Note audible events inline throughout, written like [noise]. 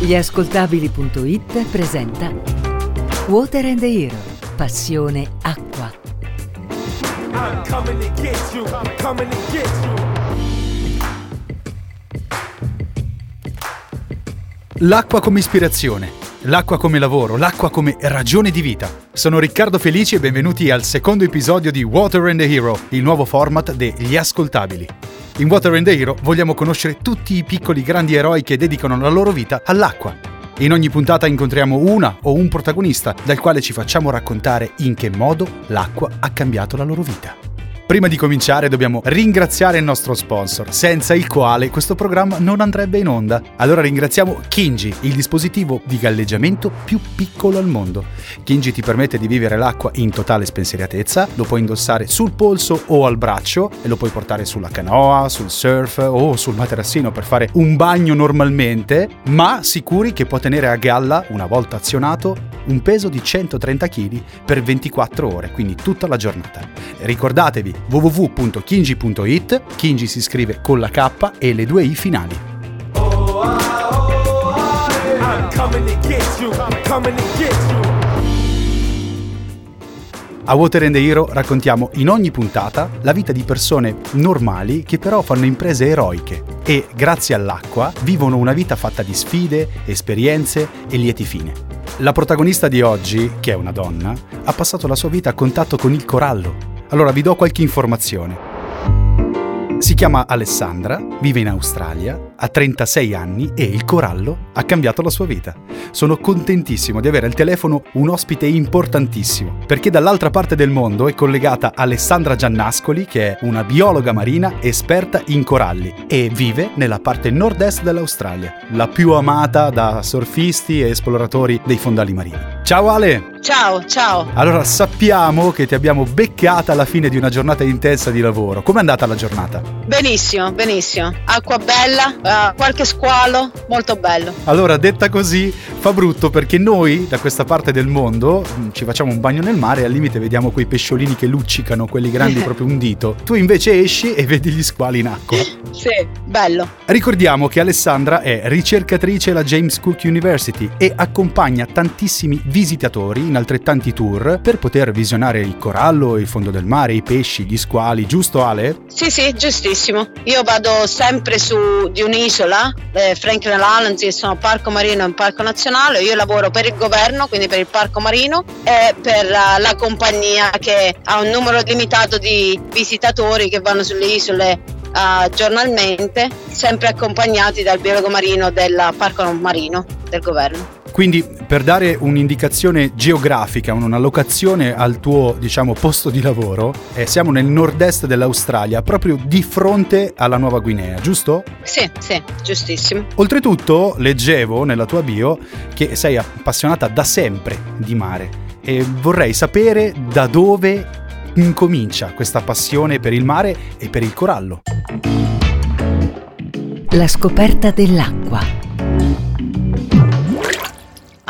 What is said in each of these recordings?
Gli presenta Water and the Hero, passione acqua. L'acqua come ispirazione, l'acqua come lavoro, l'acqua come ragione di vita. Sono Riccardo Felici e benvenuti al secondo episodio di Water and the Hero, il nuovo format degli ascoltabili. In Water and Hero vogliamo conoscere tutti i piccoli grandi eroi che dedicano la loro vita all'acqua. In ogni puntata incontriamo una o un protagonista dal quale ci facciamo raccontare in che modo l'acqua ha cambiato la loro vita. Prima di cominciare dobbiamo ringraziare il nostro sponsor, senza il quale questo programma non andrebbe in onda. Allora ringraziamo Kinji, il dispositivo di galleggiamento più piccolo al mondo. Kinji ti permette di vivere l'acqua in totale spensieratezza, lo puoi indossare sul polso o al braccio e lo puoi portare sulla canoa, sul surf o sul materassino per fare un bagno normalmente, ma sicuri che può tenere a galla, una volta azionato, un peso di 130 kg per 24 ore, quindi tutta la giornata. Ricordatevi www.kinji.it, Kinji si scrive con la K e le due I finali. A Water and the Hero raccontiamo in ogni puntata la vita di persone normali che però fanno imprese eroiche e, grazie all'acqua, vivono una vita fatta di sfide, esperienze e lieti fine. La protagonista di oggi, che è una donna, ha passato la sua vita a contatto con il corallo allora vi do qualche informazione. Si chiama Alessandra, vive in Australia, ha 36 anni e il corallo ha cambiato la sua vita. Sono contentissimo di avere al telefono un ospite importantissimo, perché dall'altra parte del mondo è collegata Alessandra Giannascoli, che è una biologa marina esperta in coralli e vive nella parte nord-est dell'Australia, la più amata da surfisti e esploratori dei fondali marini. Ciao Ale! Ciao, ciao. Allora sappiamo che ti abbiamo beccata alla fine di una giornata intensa di lavoro. Com'è andata la giornata? Benissimo, benissimo. Acqua bella, uh, qualche squalo, molto bello. Allora, detta così, fa brutto perché noi da questa parte del mondo mm, ci facciamo un bagno nel mare e al limite vediamo quei pesciolini che luccicano, quelli grandi [laughs] proprio un dito. Tu invece esci e vedi gli squali in acqua. sì, bello. Ricordiamo che Alessandra è ricercatrice alla James Cook University e accompagna tantissimi visitatori in altrettanti tour per poter visionare il corallo, il fondo del mare, i pesci, gli squali, giusto Ale? Sì, sì, giustissimo. Io vado sempre su di un'isola, eh, Franklin Islands, che sono parco marino e un parco nazionale. Io lavoro per il governo, quindi per il parco marino e per uh, la compagnia che ha un numero limitato di visitatori che vanno sulle isole uh, giornalmente, sempre accompagnati dal biologo marino del parco marino del governo. Quindi per dare un'indicazione geografica, una locazione al tuo diciamo, posto di lavoro, eh, siamo nel nord-est dell'Australia, proprio di fronte alla Nuova Guinea, giusto? Sì, sì, giustissimo. Oltretutto leggevo nella tua bio che sei appassionata da sempre di mare e vorrei sapere da dove incomincia questa passione per il mare e per il corallo. La scoperta dell'acqua.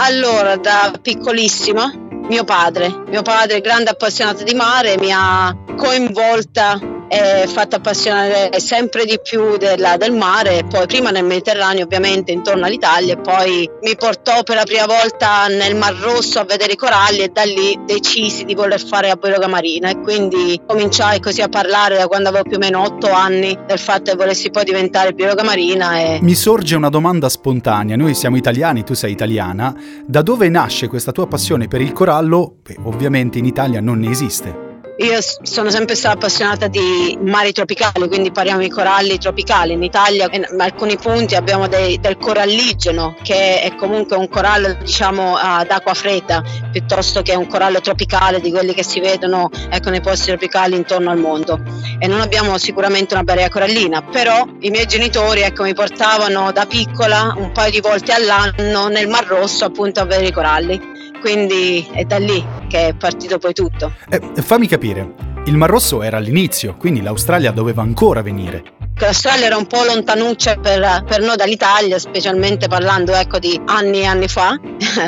Allora, da piccolissima, mio padre, mio padre grande appassionato di mare, mi ha coinvolta e fatto appassionare sempre di più della, del mare, poi prima nel Mediterraneo ovviamente intorno all'Italia e poi mi portò per la prima volta nel Mar Rosso a vedere i coralli e da lì decisi di voler fare la biologa marina e quindi cominciai così a parlare da quando avevo più o meno otto anni del fatto che volessi poi diventare biologa marina. E... Mi sorge una domanda spontanea, noi siamo italiani, tu sei italiana, da dove nasce questa tua passione per il corallo? Beh, ovviamente in Italia non ne esiste. Io sono sempre stata appassionata di mari tropicali, quindi parliamo di coralli tropicali. In Italia in alcuni punti abbiamo dei, del coralligeno, che è comunque un corallo diciamo ad acqua fredda, piuttosto che un corallo tropicale di quelli che si vedono ecco, nei posti tropicali intorno al mondo. E non abbiamo sicuramente una barriera corallina, però i miei genitori ecco, mi portavano da piccola un paio di volte all'anno nel Mar Rosso appunto a vedere i coralli quindi è da lì che è partito poi tutto. Eh, fammi capire, il Mar Rosso era all'inizio, quindi l'Australia doveva ancora venire. L'Australia era un po' lontanuccia per, per noi dall'Italia, specialmente parlando ecco, di anni e anni fa, [laughs]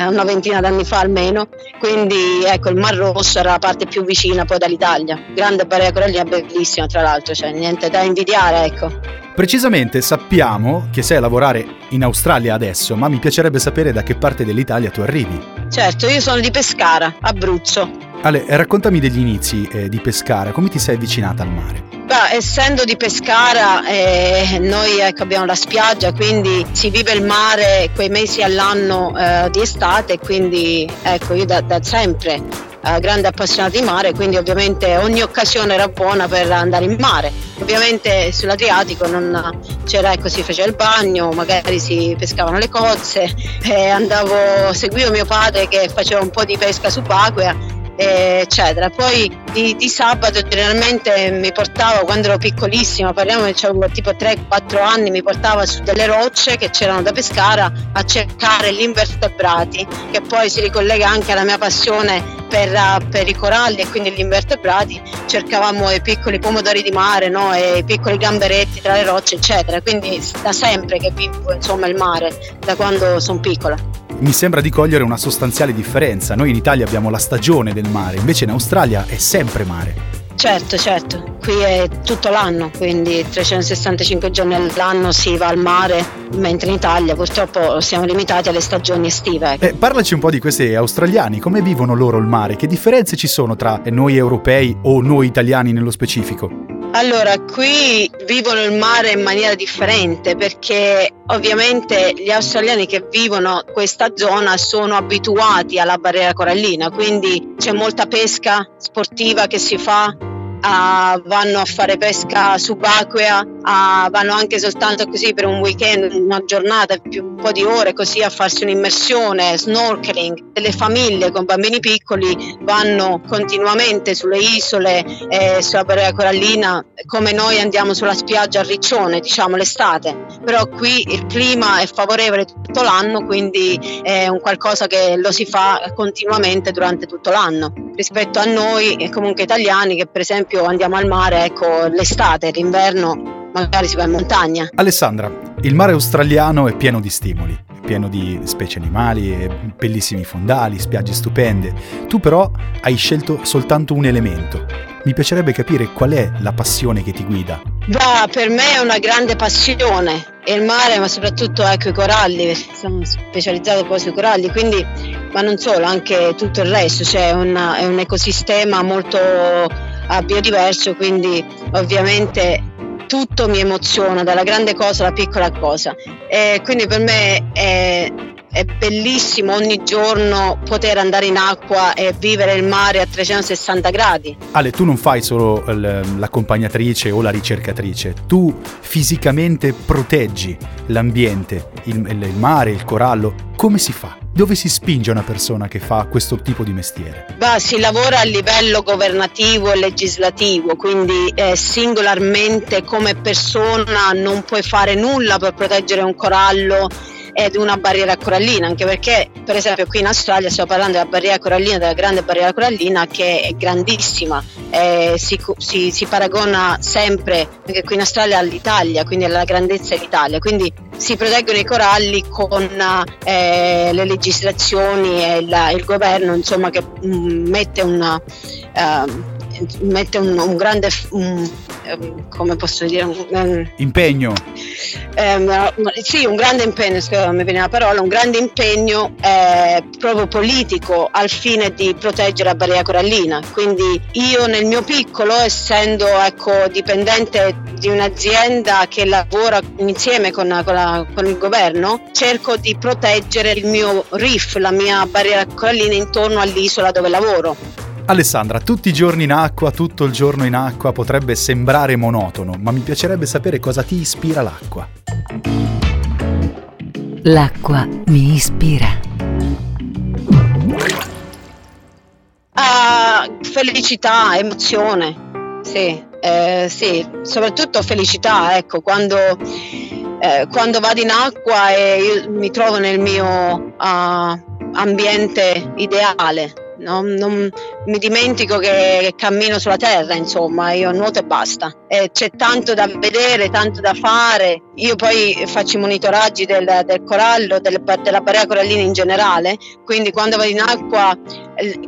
una ventina d'anni fa almeno, quindi ecco, il Mar Rosso era la parte più vicina poi dall'Italia. Grande barriera corallina, bellissima tra l'altro, cioè niente da invidiare ecco. Precisamente sappiamo che sei a lavorare in Australia adesso, ma mi piacerebbe sapere da che parte dell'Italia tu arrivi. Certo, io sono di Pescara, Abruzzo. Ale, raccontami degli inizi eh, di Pescara, come ti sei avvicinata al mare? Beh, essendo di Pescara, eh, noi ecco, abbiamo la spiaggia, quindi si vive il mare quei mesi all'anno eh, di estate, quindi ecco, io da, da sempre eh, grande appassionato di mare, quindi ovviamente ogni occasione era buona per andare in mare. Ovviamente sull'Adriatico non c'era, ecco, si faceva il bagno, magari si pescavano le cozze, [laughs] eh, andavo, seguivo mio padre che faceva un po' di pesca subacquea eccetera. Poi di, di, sabato generalmente mi portava quando ero piccolissima, parliamo che avevo tipo 3-4 anni, mi portava su delle rocce che c'erano da Pescara a cercare gli invertebrati, che poi si ricollega anche alla mia passione per, per i coralli e quindi gli invertebrati. Cercavamo i piccoli pomodori di mare no? e i piccoli gamberetti tra le rocce, eccetera. Quindi da sempre che vivo insomma il mare, da quando sono piccola mi sembra di cogliere una sostanziale differenza. Noi in Italia abbiamo la stagione del mare, invece in Australia è sempre mare. Certo, certo, qui è tutto l'anno, quindi 365 giorni all'anno si va al mare, mentre in Italia purtroppo siamo limitati alle stagioni estive. Eh, parlaci un po' di questi australiani, come vivono loro il mare? Che differenze ci sono tra noi europei o noi italiani nello specifico? Allora, qui vivono il mare in maniera differente perché ovviamente gli australiani che vivono questa zona sono abituati alla barriera corallina, quindi c'è molta pesca sportiva che si fa uh, vanno a fare pesca subacquea, uh, vanno anche soltanto così per un weekend, una giornata, più un po' di ore così a farsi un'immersione, snorkeling. Le famiglie con bambini piccoli vanno continuamente sulle isole e sulla barriera corallina. Come noi andiamo sulla spiaggia a Riccione, diciamo l'estate, però qui il clima è favorevole tutto l'anno, quindi è un qualcosa che lo si fa continuamente durante tutto l'anno. Rispetto a noi comunque italiani che per esempio andiamo al mare ecco l'estate, l'inverno magari si va in montagna. Alessandra, il mare australiano è pieno di stimoli, pieno di specie animali, bellissimi fondali, spiagge stupende. Tu però hai scelto soltanto un elemento. Mi piacerebbe capire qual è la passione che ti guida. Bah, per me è una grande passione il mare, ma soprattto ecco, i coralli, sono specializzato poi sui coralli, quindi, ma non solo, anche tutto il resto, cioè una, è un ecosistema molto uh, biodiverso, quindi ovviamente tutto mi emoziona, dalla grande cosa alla piccola cosa. E quindi per me è, è bellissimo ogni giorno poter andare in acqua e vivere il mare a 360 gradi. Ale, tu non fai solo l'accompagnatrice o la ricercatrice, tu fisicamente proteggi l'ambiente, il, il mare, il corallo. Come si fa? Dove si spinge una persona che fa questo tipo di mestiere? Bah, si lavora a livello governativo e legislativo, quindi eh, singolarmente come persona non puoi fare nulla per proteggere un corallo ed una barriera corallina, anche perché per esempio qui in Australia stiamo parlando della barriera corallina, della grande barriera corallina che è grandissima, eh, si, si, si, paragona sempre, perché qui in Australia all'Italia, quindi alla grandezza dell'Italia, quindi si proteggono i coralli con eh, le legislazioni e la, il governo insomma, che mh, mm, mette una... Uh, mette un, un grande un, um, come posso dire un, impegno. um, sì un grande impegno scusa, mi viene la parola un grande impegno eh, proprio politico al fine di proteggere la barriera corallina. Quindi io nel mio piccolo essendo ecco, dipendente di un'azienda che lavora insieme con, con, la, con il governo cerco di proteggere il mio reef la mia barriera corallina intorno all'isola dove lavoro Alessandra, tutti i giorni in acqua, tutto il giorno in acqua potrebbe sembrare monotono, ma mi piacerebbe sapere cosa ti ispira l'acqua. L'acqua mi ispira. Uh, felicità, emozione, sì, eh, sì, soprattutto felicità, ecco, quando, eh, quando, vado in acqua e io mi trovo nel mio uh, ambiente ideale non, non, mi dimentico che, cammino sulla terra, insomma, io nuoto e basta. E c'è tanto da vedere, tanto da fare. Io poi faccio i monitoraggi del, del corallo, del, della barriera corallina in generale, quindi quando vado in acqua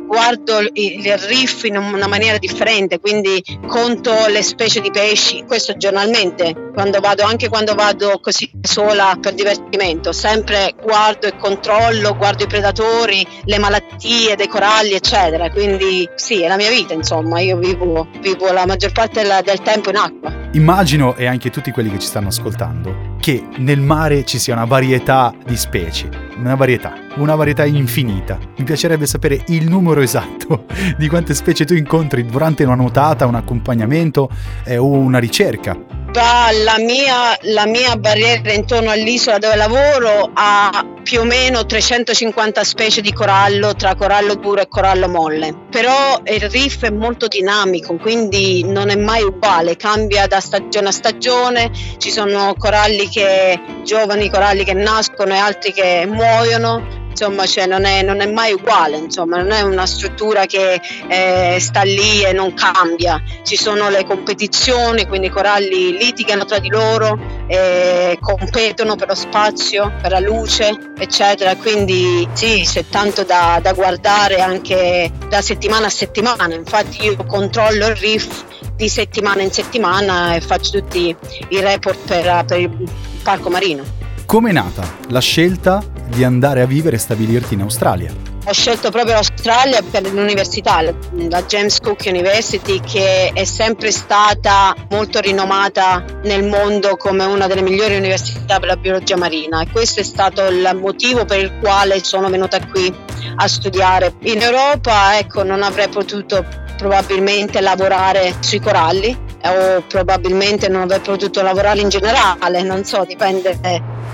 guardo il riff in una maniera differente, quindi conto le specie di pesci, questo giornalmente, quando vado, anche quando vado così sola per divertimento, sempre guardo e controllo, guardo i predatori, le malattie dei coralli, eccetera. Quindi sì, è la mia vita, insomma, io vivo, vivo la maggior parte del, del tempo in acqua. Immagino, e anche tutti quelli che ci stanno ascoltando, che nel mare ci sia una varietà di specie, una varietà, una varietà infinita. Mi piacerebbe sapere il numero esatto di quante specie tu incontri durante una nuotata, un accompagnamento eh, o una ricerca la mia, la mia barriera intorno all'isola dove lavoro ha più o meno 350 specie di corallo tra corallo duro e corallo molle. Però il riff è molto dinamico, quindi non è mai uguale, cambia da stagione a stagione, ci sono coralli che giovani coralli che nascono e altri che muoiono insomma cioè non, è, non, è, mai uguale, insomma non è una struttura che eh, sta lì e non cambia, ci sono le competizioni, quindi i coralli litigano tra di loro, eh, competono per lo spazio, per la luce, eccetera, quindi sì, c'è tanto da, da guardare anche da settimana a settimana, infatti io controllo il riff di settimana in settimana e faccio tutti i report per, per il parco marino. Come è nata la scelta di andare a vivere e stabilirti in Australia? Ho scelto proprio l'Australia per l'università, la James Cook University, che è sempre stata molto rinomata nel mondo come una delle migliori università per la biologia marina e questo è stato il motivo per il quale sono venuta qui a studiare. In Europa ecco, non avrei potuto probabilmente lavorare sui coralli o probabilmente non avrei potuto lavorare in generale, non so, dipende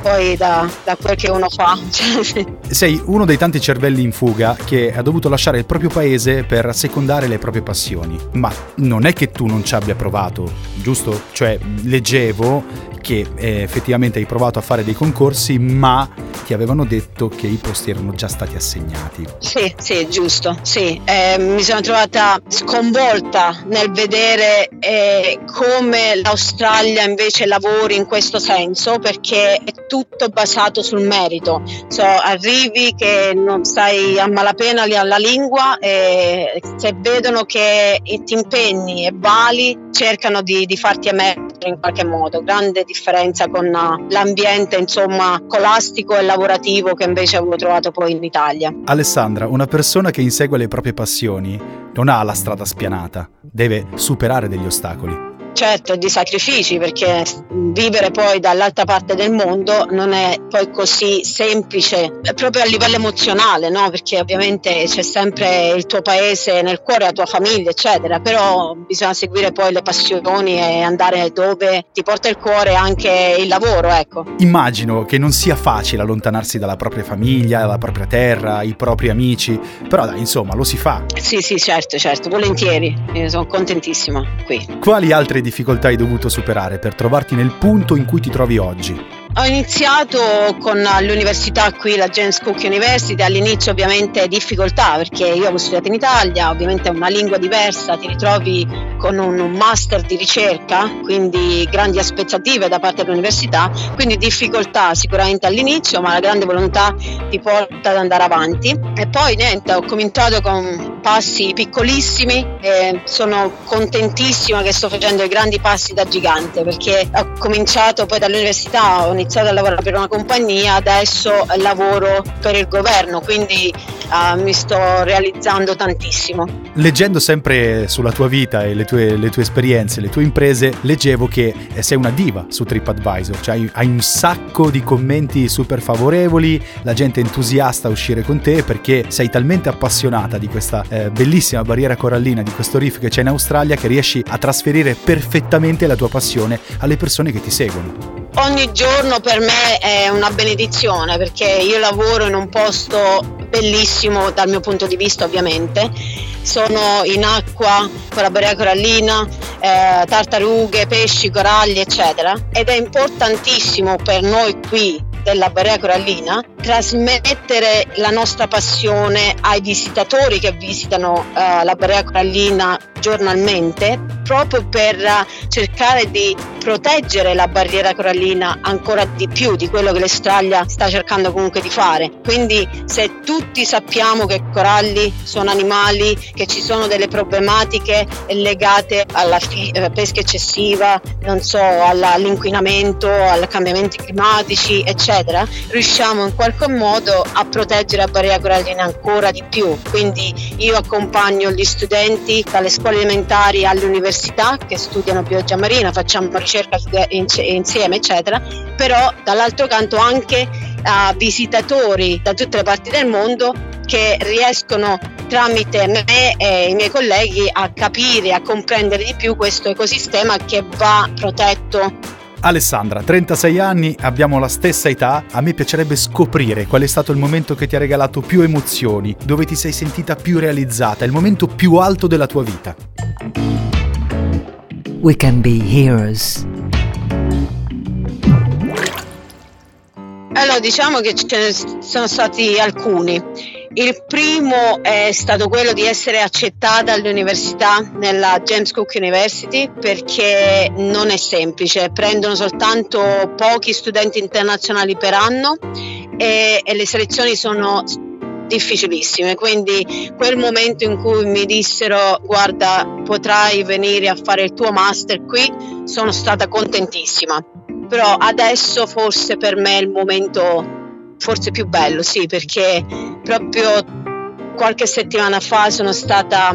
poi da, da quel che uno fa. [laughs] Sei uno dei tanti cervelli in fuga che ha dovuto lasciare il proprio paese per assecondare le proprie passioni, ma non è che tu non ci abbia provato, giusto? Cioè, leggevo che eh, effettivamente hai provato a fare dei concorsi, ma ti avevano detto che i posti erano già stati assegnati. Sì, sì, giusto, sì. Eh, mi sono trovata sconvolta nel vedere eh, come l'Australia invece lavori in questo senso, perché è tutto basato sul merito. So, arrivi che non sai a malapena lì alla lingua e se vedono che ti impegni e vali, cercano di, di farti emergere in qualche modo. Grande differenza con l'ambiente insomma scolastico e lavorativo che invece avevo trovato poi in Italia. Alessandra, una persona che insegue le proprie passioni non ha la strada spianata, deve superare degli ostacoli certo di sacrifici perché vivere poi dall'altra parte del mondo non è poi così semplice proprio a livello emozionale no? perché ovviamente c'è sempre il tuo paese nel cuore la tua famiglia eccetera però bisogna seguire poi le passioni e andare dove ti porta il cuore anche il lavoro ecco. Immagino che non sia facile allontanarsi dalla propria famiglia dalla propria terra i propri amici però dai insomma lo si fa. Sì sì certo certo volentieri sono contentissima qui. Quali altre difficoltà hai dovuto superare per trovarti nel punto in cui ti trovi oggi? Ho iniziato con l'università qui, la James Cook University, all'inizio ovviamente difficoltà perché io avevo studiato in Italia, ovviamente è una lingua diversa, ti ritrovi con un master di ricerca, quindi grandi aspettative da parte dell'università, quindi difficoltà sicuramente all'inizio, ma la grande volontà ti porta ad andare avanti. E poi niente, ho cominciato con passi piccolissimi e sono contentissima che sto facendo i grandi passi da gigante perché ho cominciato poi dall'università, ho iniziato a lavorare per una compagnia, adesso lavoro per il governo, quindi uh, mi sto realizzando tantissimo. Leggendo sempre sulla tua vita e le tue, le tue esperienze, le tue imprese, leggevo che sei una diva su TripAdvisor, cioè hai, hai un sacco di commenti super favorevoli, la gente è entusiasta a uscire con te perché sei talmente appassionata di questa eh, bellissima barriera corallina, di questo reef che c'è in Australia che riesci a trasferire perfettamente la tua passione alle persone che ti seguono ogni giorno per me è una benedizione perché io lavoro in un posto bellissimo dal mio punto di vista ovviamente. Sono in acqua con la barriera corallina, eh, tartarughe, pesci, coralli eccetera ed è importantissimo per noi qui della barriera corallina, trasmettere la nostra passione ai visitatori che visitano uh, la barriera corallina giornalmente, proprio per uh, cercare di proteggere la barriera corallina ancora di più di quello che l'Australia sta cercando comunque di fare. Quindi se tutti sappiamo che i coralli sono animali, che ci sono delle problematiche legate alla fi- eh, pesca eccessiva, non so, all'inquinamento, ai cambiamenti climatici, eccetera, riusciamo in qualche modo a proteggere la barriera corallina ancora di più. Quindi io accompagno gli studenti dalle scuole elementari alle università che studiano biologia marina, facciamo ricerca insieme, eccetera, però dall'altro canto anche a visitatori da tutte le parti del mondo che riescono tramite me e i miei colleghi a capire, a comprendere di più questo ecosistema che va protetto Alessandra, 36 anni, abbiamo la stessa età, a me piacerebbe scoprire qual è stato il momento che ti ha regalato più emozioni, dove ti sei sentita più realizzata, il momento più alto della tua vita. We can be heroes. Allora, diciamo che ce ne sono stati alcuni. Il primo è stato quello di essere accettata all'università, nella James Cook University, perché non è semplice, prendono soltanto pochi studenti internazionali per anno e, e le selezioni sono difficilissime, quindi quel momento in cui mi dissero guarda potrai venire a fare il tuo master qui, sono stata contentissima, però adesso forse per me è il momento forse più bello, sì, perché proprio qualche settimana fa sono stata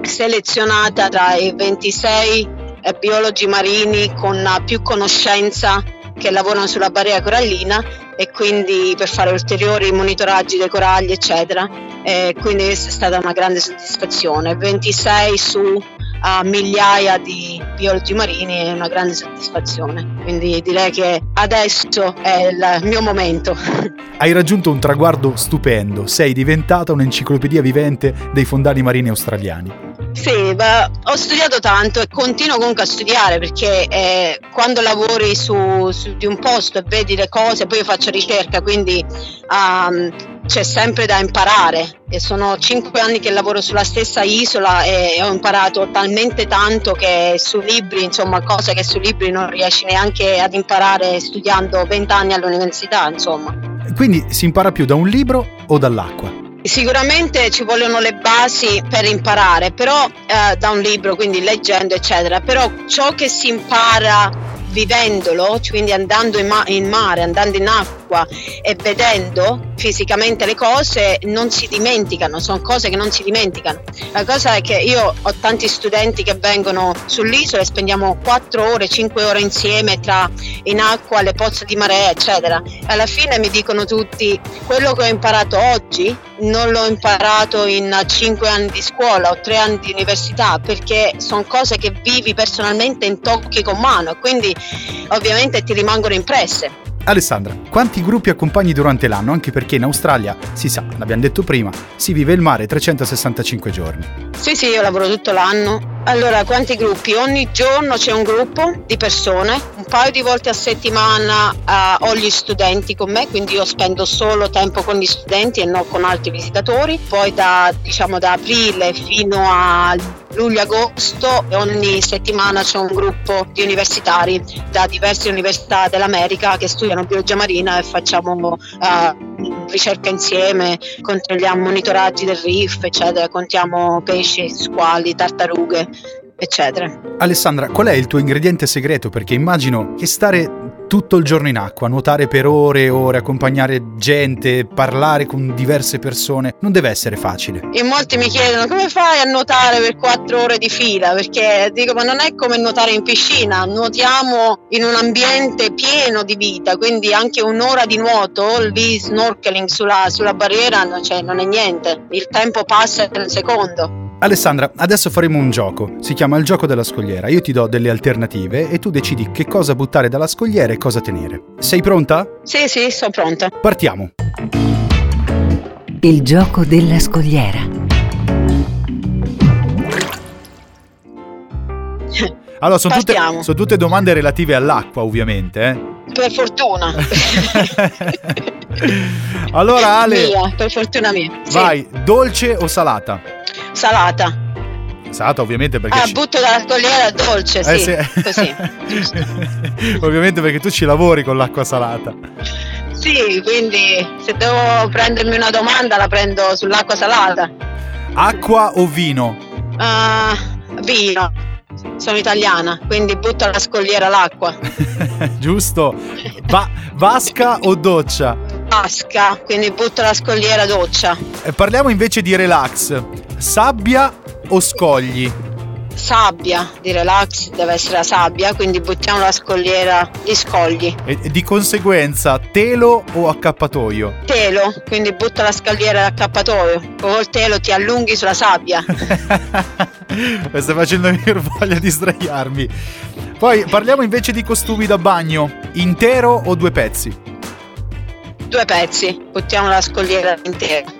selezionata tra i 26 eh, biologi marini con più conoscenza che lavorano sulla barriera corallina e quindi per fare ulteriori monitoraggi dei coralli eccetera. E quindi è stata una grande soddisfazione. 26 su a migliaia di biologi marini è una grande soddisfazione. Quindi direi che adesso è il mio momento. [laughs] Hai raggiunto un traguardo stupendo, sei diventata un'enciclopedia vivente dei fondali marini australiani. Sì, beh, ho studiato tanto e continuo comunque a studiare perché eh, quando lavori su, su, di un posto e vedi le cose, poi io faccio ricerca, quindi um, c'è sempre da imparare e sono cinque anni che lavoro sulla stessa isola e ho imparato talmente tanto che su libri, insomma, cose che su libri non riesci neanche ad imparare studiando vent'anni all'università, insomma. Quindi si impara più da un libro o dall'acqua? Sicuramente ci vogliono le basi per imparare, però eh, da un libro, quindi leggendo, eccetera, però ciò che si impara vivendolo, quindi andando in, ma- in, mare, andando in acqua e vedendo fisicamente le cose, non si dimenticano, sono cose che non si dimenticano. La cosa è che io ho tanti studenti che vengono sull'isola e spendiamo 4 ore, 5 ore insieme tra in acqua, le pozze di marea, eccetera. Alla fine mi dicono tutti, quello che ho imparato oggi non l'ho imparato in 5 anni di scuola o 3 anni di università, perché sono cose che vivi personalmente in tocchi con mano, quindi ovviamente ti rimangono impresse. Alessandra, quanti gruppi accompagni durante l'anno? Anche perché in Australia, si sa, l'abbiamo detto prima, si vive il mare 365 giorni. Sì, sì, io lavoro tutto l'anno. Allora, quanti gruppi? Ogni giorno c'è un gruppo di persone, un paio di volte a settimana uh, ho gli studenti con me, quindi io spendo solo tempo con gli studenti e non con altri visitatori. Poi da, diciamo, da aprile fino a luglio-agosto ogni settimana c'è un gruppo di universitari da diverse università dell'America che studiano biologia marina e facciamo uh, ricerca insieme, controlliamo monitoraggi del reef, eccetera, contiamo pesci, squali, tartarughe eccetera. Alessandra, qual è il tuo ingrediente segreto? Perché immagino che stare tutto il giorno in acqua, nuotare per ore e ore, accompagnare gente, parlare con diverse persone, non deve essere facile. In molti mi chiedono come fai a nuotare per quattro ore di fila, perché dico ma non è come nuotare in piscina, nuotiamo in un ambiente pieno di vita, quindi anche un'ora di nuoto, lì snorkeling sulla, sulla barriera, cioè, non è niente, il tempo passa in un secondo. Alessandra, adesso faremo un gioco. Si chiama il gioco della scogliera. Io ti do delle alternative e tu decidi che cosa buttare dalla scogliera e cosa tenere. Sei pronta? Sì, sì, sono pronta. Partiamo. Il gioco della scogliera. [laughs] Allora, sono tutte, sono tutte, domande relative all'acqua, ovviamente. Eh? Per fortuna. [laughs] allora, Ale. Mia, per fortuna mia. Vai, sì. dolce o salata? Salata. Salata ovviamente perché... Ah, ci... butto dalla scogliera dolce, eh, sì, sì. così. [laughs] ovviamente perché tu ci lavori con l'acqua salata. Sì, quindi se devo prendermi una domanda la prendo sull'acqua salata. Acqua o vino? Uh, vino. Sono italiana, quindi butto alla scogliera l'acqua. [laughs] Giusto. Va- vasca o doccia? Vasca, quindi butto la scogliera doccia. E parliamo invece di relax. Sabbia o scogli? sabbia di relax deve essere la sabbia, quindi buttiamo la scogliera di scogli. E di conseguenza telo o accappatoio? Telo, quindi butto la scogliera d'accappatoio. Col telo ti allunghi sulla sabbia. Mi [laughs] stai facendo venire voglia di sdraiarmi. Poi parliamo invece di costumi da bagno, intero o due pezzi? Due pezzi, buttiamo la scogliera intera.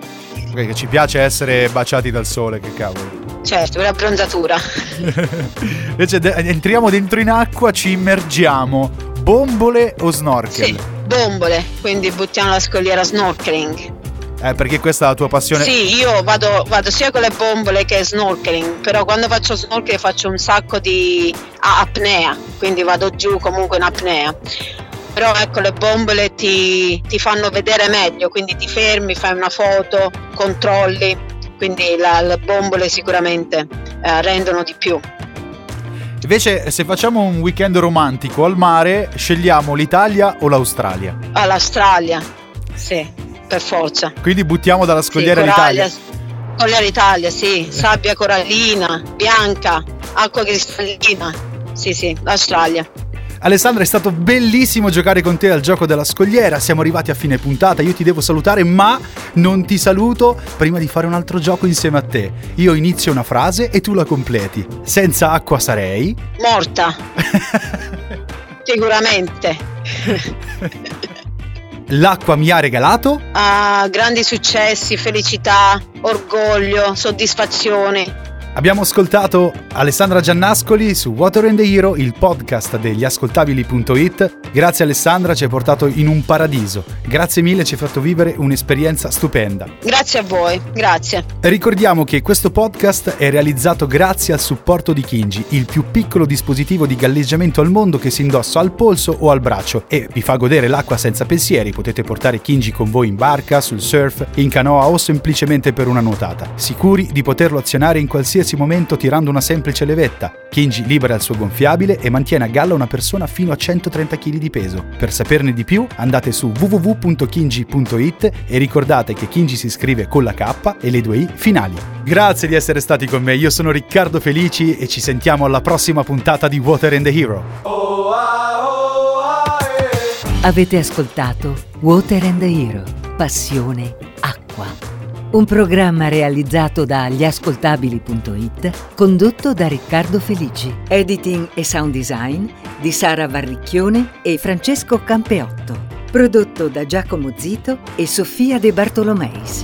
Perché ci piace essere baciati dal sole, che cavolo. Certo, la bronzatura. [laughs] Invece de- entriamo dentro in acqua, ci immergiamo. Bombole o snorkel? Sì, bombole, quindi buttiamo la scogliera snorkeling. Eh, perché questa è la tua passione? Sì, io vado, vado, sia con le bombole che snorkeling, però quando faccio snorkeling faccio un sacco di apnea, quindi vado giù comunque in apnea. Però ecco, le bombole ti, ti fanno vedere meglio, quindi ti fermi, fai una foto, controlli quindi la, le bombole sicuramente eh, rendono di più. Invece se facciamo un weekend romantico al mare, scegliamo l'Italia o l'Australia? Ah, l'Australia, sì, per forza. Quindi buttiamo dalla scogliera sì, l'Italia. Scogliera Italia, sì, sabbia corallina, bianca, acqua cristallina, sì sì, l'Australia. Alessandra è stato bellissimo giocare con te al gioco della scogliera, siamo arrivati a fine puntata, io ti devo salutare ma non ti saluto prima di fare un altro gioco insieme a te. Io inizio una frase e tu la completi. Senza acqua sarei... Morta. [laughs] Sicuramente. L'acqua mi ha regalato? Ah, grandi successi, felicità, orgoglio, soddisfazione. Abbiamo ascoltato Alessandra Giannascoli su Water and the Hero, il podcast degli ascoltabili.it. Grazie Alessandra, ci hai portato in un paradiso. Grazie mille, ci hai fatto vivere un'esperienza stupenda. Grazie a voi, grazie. Ricordiamo che questo podcast è realizzato grazie al supporto di Kinji, il più piccolo dispositivo di galleggiamento al mondo che si indossa al polso o al braccio e vi fa godere l'acqua senza pensieri. Potete portare Kinji con voi in barca, sul surf, in canoa o semplicemente per una nuotata. Sicuri di poterlo azionare in qualsiasi qualsiasi momento tirando una semplice levetta. Kinji libera il suo gonfiabile e mantiene a galla una persona fino a 130 kg di peso. Per saperne di più andate su www.kinji.it e ricordate che Kinji si scrive con la K e le due I finali. Grazie di essere stati con me, io sono Riccardo Felici e ci sentiamo alla prossima puntata di Water and the Hero. Avete ascoltato Water and the Hero, passione acqua un programma realizzato da gliascoltabili.it, condotto da Riccardo Felici. Editing e sound design di Sara Varricchione e Francesco Campeotto. Prodotto da Giacomo Zito e Sofia De Bartolomeis.